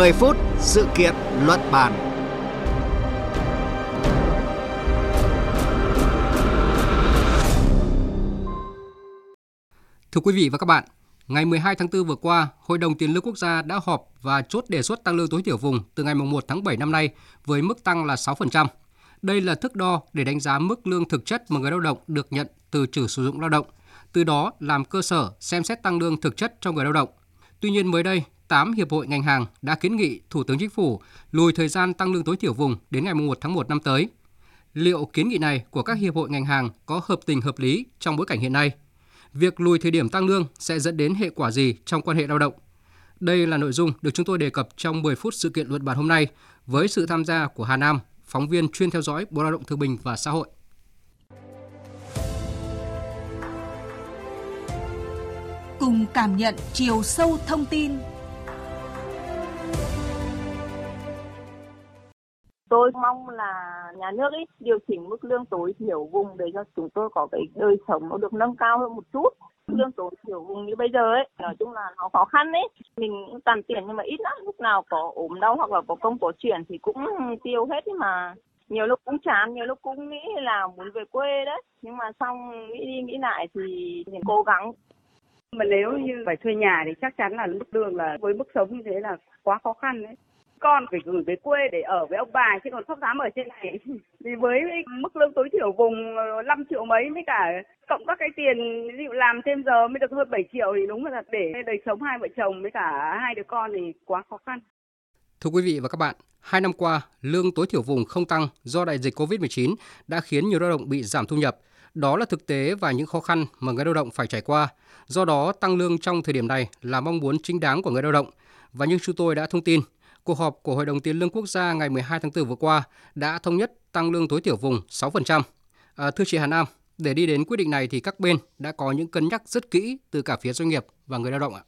10 phút sự kiện luận bàn. Thưa quý vị và các bạn, ngày 12 tháng 4 vừa qua, Hội đồng Tiền lương Quốc gia đã họp và chốt đề xuất tăng lương tối thiểu vùng từ ngày 1 tháng 7 năm nay với mức tăng là 6%. Đây là thước đo để đánh giá mức lương thực chất mà người lao động được nhận từ chủ sử dụng lao động, từ đó làm cơ sở xem xét tăng lương thực chất cho người lao động. Tuy nhiên mới đây, 8 hiệp hội ngành hàng đã kiến nghị Thủ tướng Chính phủ lùi thời gian tăng lương tối thiểu vùng đến ngày 1 tháng 1 năm tới. Liệu kiến nghị này của các hiệp hội ngành hàng có hợp tình hợp lý trong bối cảnh hiện nay? Việc lùi thời điểm tăng lương sẽ dẫn đến hệ quả gì trong quan hệ lao động? Đây là nội dung được chúng tôi đề cập trong 10 phút sự kiện luận bàn hôm nay với sự tham gia của Hà Nam, phóng viên chuyên theo dõi Bộ Lao động Thương binh và Xã hội. Cùng cảm nhận chiều sâu thông tin tôi mong là nhà nước ấy điều chỉnh mức lương tối thiểu vùng để cho chúng tôi có cái đời sống nó được nâng cao hơn một chút. Lương tối thiểu vùng như bây giờ ấy, nói chung là nó khó khăn ấy. Mình cũng tàn tiền nhưng mà ít lắm, lúc nào có ốm đau hoặc là có công có chuyện thì cũng tiêu hết mà. Nhiều lúc cũng chán, nhiều lúc cũng nghĩ là muốn về quê đấy. Nhưng mà xong nghĩ đi nghĩ lại thì mình cố gắng. Mà nếu như phải thuê nhà thì chắc chắn là mức lương là với mức sống như thế là quá khó khăn đấy con phải gửi về quê để ở với ông bà chứ còn không dám ở trên này vì với mức lương tối thiểu vùng ờ, 5 triệu mấy với cả cộng các cái tiền ví dụ làm thêm giờ mới được hơn 7 triệu thì đúng là để đời sống hai vợ chồng với cả hai đứa con thì quá khó khăn. Thưa quý vị và các bạn, hai năm qua, lương tối thiểu vùng không tăng do đại dịch COVID-19 đã khiến nhiều lao động bị giảm thu nhập. Đó là thực tế và những khó khăn mà người lao động phải trải qua. Do đó, tăng lương trong thời điểm này là mong muốn chính đáng của người lao động. Và như chúng tôi đã thông tin, cuộc họp của Hội đồng Tiền lương Quốc gia ngày 12 tháng 4 vừa qua đã thống nhất tăng lương tối thiểu vùng 6%. À, thưa chị Hà Nam, để đi đến quyết định này thì các bên đã có những cân nhắc rất kỹ từ cả phía doanh nghiệp và người lao động ạ.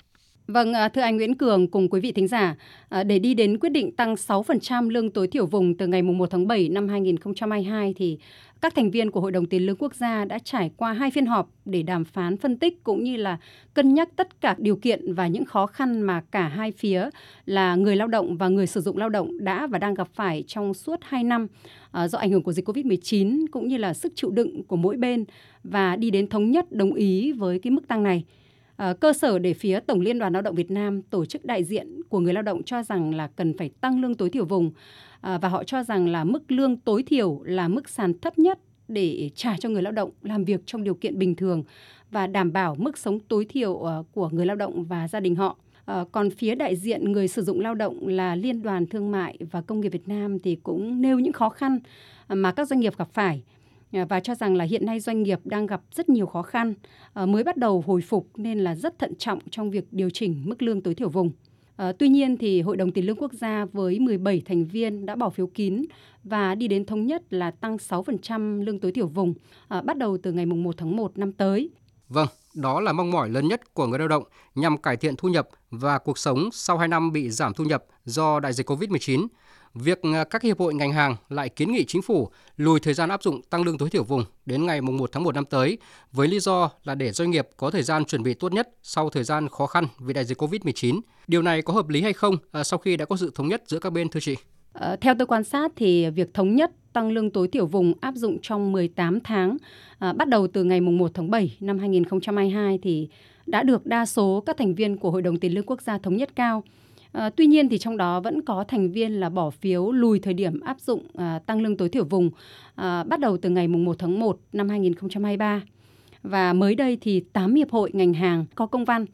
Vâng, à, thưa anh Nguyễn Cường cùng quý vị thính giả, à, để đi đến quyết định tăng 6% lương tối thiểu vùng từ ngày 1 tháng 7 năm 2022 thì các thành viên của Hội đồng Tiền lương Quốc gia đã trải qua hai phiên họp để đàm phán phân tích cũng như là cân nhắc tất cả điều kiện và những khó khăn mà cả hai phía là người lao động và người sử dụng lao động đã và đang gặp phải trong suốt 2 năm à, do ảnh hưởng của dịch Covid-19 cũng như là sức chịu đựng của mỗi bên và đi đến thống nhất đồng ý với cái mức tăng này. À, cơ sở để phía Tổng Liên đoàn Lao động Việt Nam tổ chức đại diện của người lao động cho rằng là cần phải tăng lương tối thiểu vùng à, và họ cho rằng là mức lương tối thiểu là mức sàn thấp nhất để trả cho người lao động làm việc trong điều kiện bình thường và đảm bảo mức sống tối thiểu ờ, của người lao động và gia đình họ. À, còn phía đại diện người sử dụng lao động là Liên đoàn Thương mại và Công nghiệp Việt Nam thì cũng nêu những khó khăn mà các doanh nghiệp gặp phải Ờ, và cho rằng là hiện nay doanh nghiệp đang gặp rất nhiều khó khăn ờ, mới bắt đầu hồi phục nên là rất thận trọng trong việc điều chỉnh mức lương tối thiểu vùng. À, tuy nhiên thì Hội đồng Tiền lương Quốc gia với 17 thành viên đã bỏ phiếu kín và đi đến thống nhất là tăng 6% lương tối thiểu vùng à, bắt đầu từ ngày 1 tháng 1 năm tới. Vâng, đó là mong mỏi lớn nhất của người lao động nhằm cải thiện thu nhập và cuộc sống sau 2 năm bị giảm thu nhập do đại dịch COVID-19 việc à, các hiệp hội ngành hàng lại kiến nghị chính phủ lùi thời gian áp dụng tăng lương tối thiểu vùng đến ngày 1 tháng 1 năm tới với lý do là để doanh nghiệp có thời gian chuẩn bị tốt nhất sau thời gian khó khăn vì đại dịch COVID-19. Điều này có hợp lý hay không à, sau khi đã có sự thống nhất giữa các bên thưa chị? Ờ, theo tôi quan sát thì việc thống nhất tăng lương tối thiểu vùng áp dụng trong 18 tháng à, bắt đầu từ ngày 1 tháng 7 năm 2022 thì đã được đa số các thành viên của Hội đồng Tiền lương Quốc gia thống nhất cao. À, tuy nhiên thì trong đó vẫn có thành viên là bỏ phiếu lùi thời điểm áp dụng à, tăng lương tối thiểu vùng à, bắt đầu từ ngày 1 tháng 1 năm 2023. Và mới đây thì 8 hiệp hội ngành hàng có công văn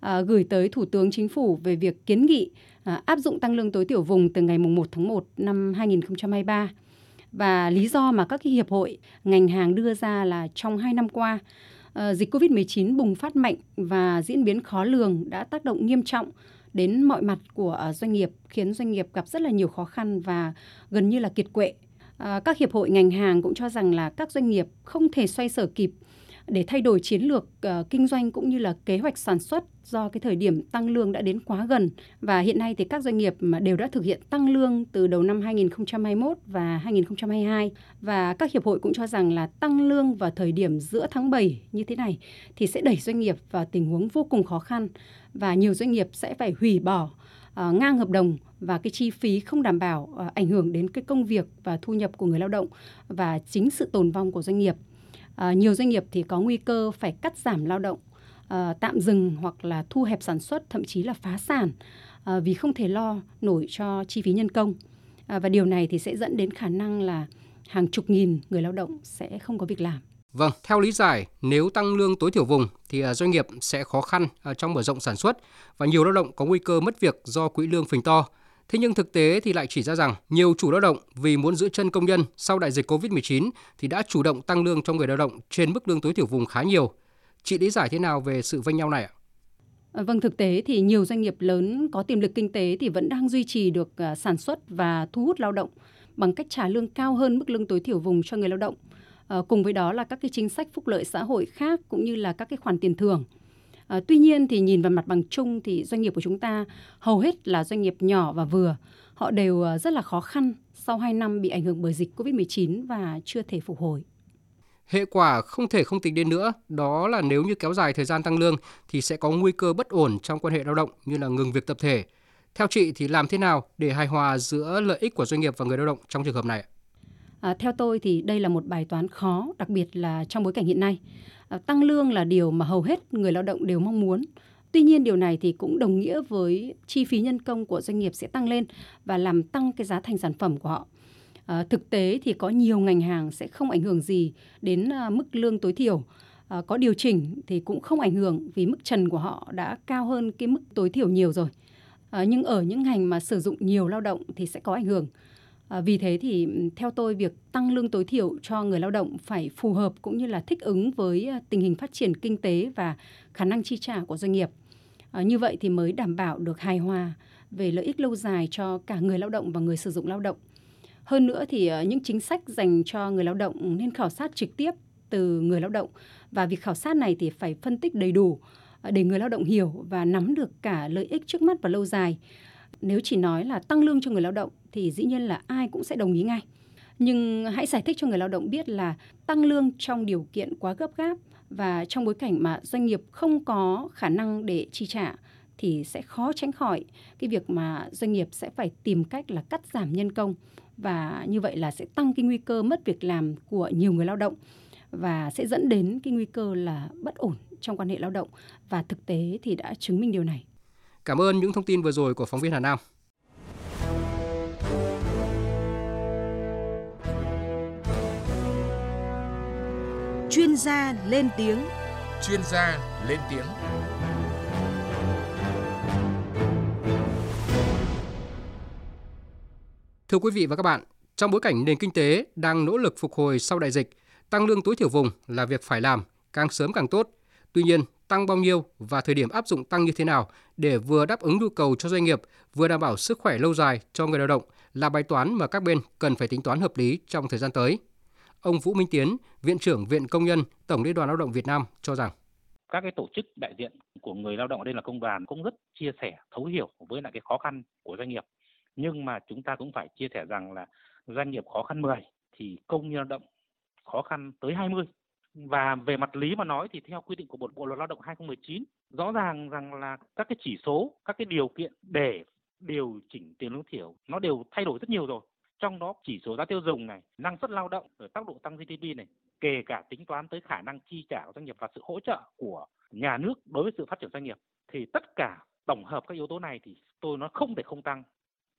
à, gửi tới Thủ tướng Chính phủ về việc kiến nghị à, áp dụng tăng lương tối thiểu vùng từ ngày 1 tháng 1 năm 2023. Và lý do mà các cái hiệp hội ngành hàng đưa ra là trong 2 năm qua, à, dịch COVID-19 bùng phát mạnh và diễn biến khó lường đã tác động nghiêm trọng đến mọi mặt của à, doanh nghiệp khiến doanh nghiệp gặp rất là nhiều khó khăn và gần như là kiệt quệ. À, các hiệp hội ngành hàng cũng cho rằng là các doanh nghiệp không thể xoay sở kịp để thay đổi chiến lược uh, kinh doanh cũng như là kế hoạch sản xuất do cái thời điểm tăng lương đã đến quá gần. Và hiện nay thì các doanh nghiệp mà đều đã thực hiện tăng lương từ đầu năm 2021 và 2022 và các hiệp hội cũng cho rằng là tăng lương vào thời điểm giữa tháng 7 như thế này thì sẽ đẩy doanh nghiệp vào tình huống vô cùng khó khăn. Và nhiều doanh nghiệp sẽ phải hủy bỏ uh, ngang hợp đồng và cái chi phí không đảm bảo uh, ảnh hưởng đến cái công việc và thu nhập của người lao động. Và chính sự tồn vong của doanh nghiệp. Ờ, nhiều doanh nghiệp thì có nguy cơ phải cắt giảm lao động, ờ, tạm dừng hoặc là thu hẹp sản xuất, thậm chí là phá sản ờ, vì không thể lo nổi cho chi phí nhân công. Và điều này thì sẽ dẫn đến khả năng là hàng chục nghìn người lao động sẽ không có việc làm. Vâng, theo lý giải, nếu tăng lương tối thiểu vùng thì doanh nghiệp sẽ khó khăn trong mở rộng sản xuất và nhiều lao động có nguy cơ mất việc do quỹ lương phình to. Thế nhưng thực tế thì lại chỉ ra rằng nhiều chủ lao động vì muốn giữ chân công nhân sau đại dịch Covid-19 thì đã chủ động tăng lương cho người lao động trên mức lương tối thiểu vùng khá nhiều. Chị lý giải thế nào về sự vênh nhau này ạ? À, vâng, thực tế thì nhiều doanh nghiệp lớn có tiềm lực kinh tế thì vẫn đang duy trì được à, sản xuất và thu hút lao động bằng cách trả lương cao hơn mức lương tối thiểu vùng cho người lao động. À, cùng với đó là các cái chính sách phúc lợi xã hội khác cũng như là các cái khoản tiền thưởng. À, tuy nhiên thì nhìn vào mặt bằng chung thì doanh nghiệp của chúng ta hầu hết là doanh nghiệp nhỏ và vừa. Họ đều ờ, rất là khó khăn sau 2 năm bị ảnh hưởng bởi dịch Covid-19 và chưa thể phục hồi. Hệ quả không thể không tính đến nữa, đó là nếu như kéo dài thời gian tăng lương thì sẽ có nguy cơ bất ổn trong quan hệ lao động như là ngừng việc tập thể. Theo chị thì làm thế nào để hài hòa giữa lợi ích của doanh nghiệp và người lao động trong trường hợp này? À, theo tôi thì đây là một bài toán khó, đặc biệt là trong bối cảnh hiện nay. À, tăng lương là điều mà hầu hết người lao động đều mong muốn. Tuy nhiên điều này thì cũng đồng nghĩa với chi phí nhân công của doanh nghiệp sẽ tăng lên và làm tăng cái giá thành sản phẩm của họ. À, thực tế thì có nhiều ngành hàng sẽ không ảnh hưởng gì đến à, mức lương tối thiểu. À, có điều chỉnh thì cũng không ảnh hưởng vì mức trần của họ đã cao hơn cái mức tối thiểu nhiều rồi. À, nhưng ở những ngành mà sử dụng nhiều lao động thì sẽ có ảnh hưởng. À, vì thế thì theo tôi việc tăng lương tối thiểu cho người lao động phải phù hợp cũng như là thích ứng với ờ, tình hình phát triển kinh tế và khả năng chi trả của doanh nghiệp. À, như vậy thì mới đảm bảo được hài hòa về lợi ích lâu dài cho cả người lao động và người sử dụng lao động. Hơn nữa thì những chính sách dành cho người lao động nên khảo sát trực tiếp từ người lao động và việc khảo sát này thì phải phân tích đầy đủ để người lao động hiểu và nắm được cả lợi ích trước mắt và lâu dài. Nếu chỉ nói là tăng lương cho người lao động thì dĩ nhiên là ai cũng sẽ đồng ý ngay. Nhưng hãy giải thích cho người lao động biết là tăng lương trong điều kiện quá gấp gáp và trong bối cảnh mà doanh nghiệp không có khả năng để chi trả thì sẽ khó tránh khỏi cái việc mà doanh nghiệp sẽ phải tìm cách là cắt giảm nhân công và như vậy là sẽ tăng cái nguy cơ mất việc làm của nhiều người lao động và sẽ dẫn đến cái nguy cơ là bất ổn trong quan hệ lao động và thực tế thì đã chứng minh điều này. Cảm ơn những thông tin vừa rồi của phóng viên Hà Nam. Chuyên gia lên tiếng. Chuyên gia lên tiếng. Thưa quý vị và các bạn, trong bối cảnh nền kinh tế đang nỗ lực phục hồi sau đại dịch, tăng lương tối thiểu vùng là việc phải làm, càng sớm càng tốt. Tuy nhiên, tăng bao nhiêu và thời điểm áp dụng tăng như thế nào để vừa đáp ứng nhu cầu cho doanh nghiệp, vừa đảm bảo sức khỏe lâu dài cho người lao động là bài toán mà các bên cần phải tính toán hợp lý trong thời gian tới. Ông Vũ Minh Tiến, Viện trưởng Viện Công nhân, Tổng Liên đoàn Lao động Việt Nam cho rằng. Các cái tổ chức đại diện của người lao động ở đây là công đoàn cũng rất chia sẻ thấu hiểu với lại cái khó khăn của doanh nghiệp. Nhưng mà chúng ta cũng phải chia sẻ rằng là doanh nghiệp khó khăn 10 thì công nhân lao động khó khăn tới 20 và về mặt lý mà nói thì theo quy định của Bộ Bộ luật Lao động 2019 rõ ràng rằng là các cái chỉ số, các cái điều kiện để điều chỉnh tiền lương thiểu nó đều thay đổi rất nhiều rồi. Trong đó chỉ số giá tiêu dùng này, năng suất lao động, rồi tốc độ tăng GDP này, kể cả tính toán tới khả năng chi trả của doanh nghiệp và sự hỗ trợ của nhà nước đối với sự phát triển doanh nghiệp thì tất cả tổng hợp các yếu tố này thì tôi nó không thể không tăng.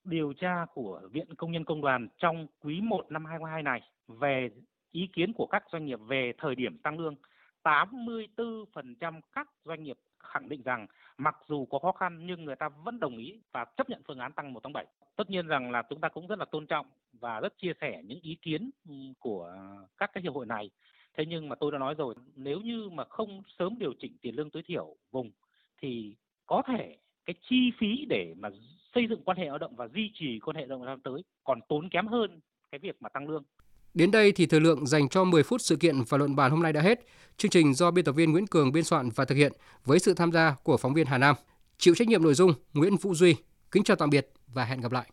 Điều tra của Viện Công nhân Công đoàn trong quý 1 năm 2022 này về ý kiến của các doanh nghiệp về thời điểm tăng lương, 84% các doanh nghiệp khẳng định rằng mặc dù có khó khăn nhưng người ta vẫn đồng ý và chấp nhận phương án tăng 1 tháng 7. Tất nhiên rằng là chúng ta cũng rất là tôn trọng và rất chia sẻ những ý kiến của các cái hiệp hội này. Thế nhưng mà tôi đã nói rồi, nếu như mà không sớm điều chỉnh tiền lương tối thiểu vùng thì có thể cái chi phí để mà xây dựng quan hệ lao động và duy trì quan hệ lao động năm tới còn tốn kém hơn cái việc mà tăng lương. Đến đây thì thời lượng dành cho 10 phút sự kiện và luận bàn hôm nay đã hết. Chương trình do biên tập viên Nguyễn Cường biên soạn và thực hiện với sự tham gia của phóng viên Hà Nam. Chịu trách nhiệm nội dung Nguyễn Vũ Duy. Kính chào tạm biệt và hẹn gặp lại.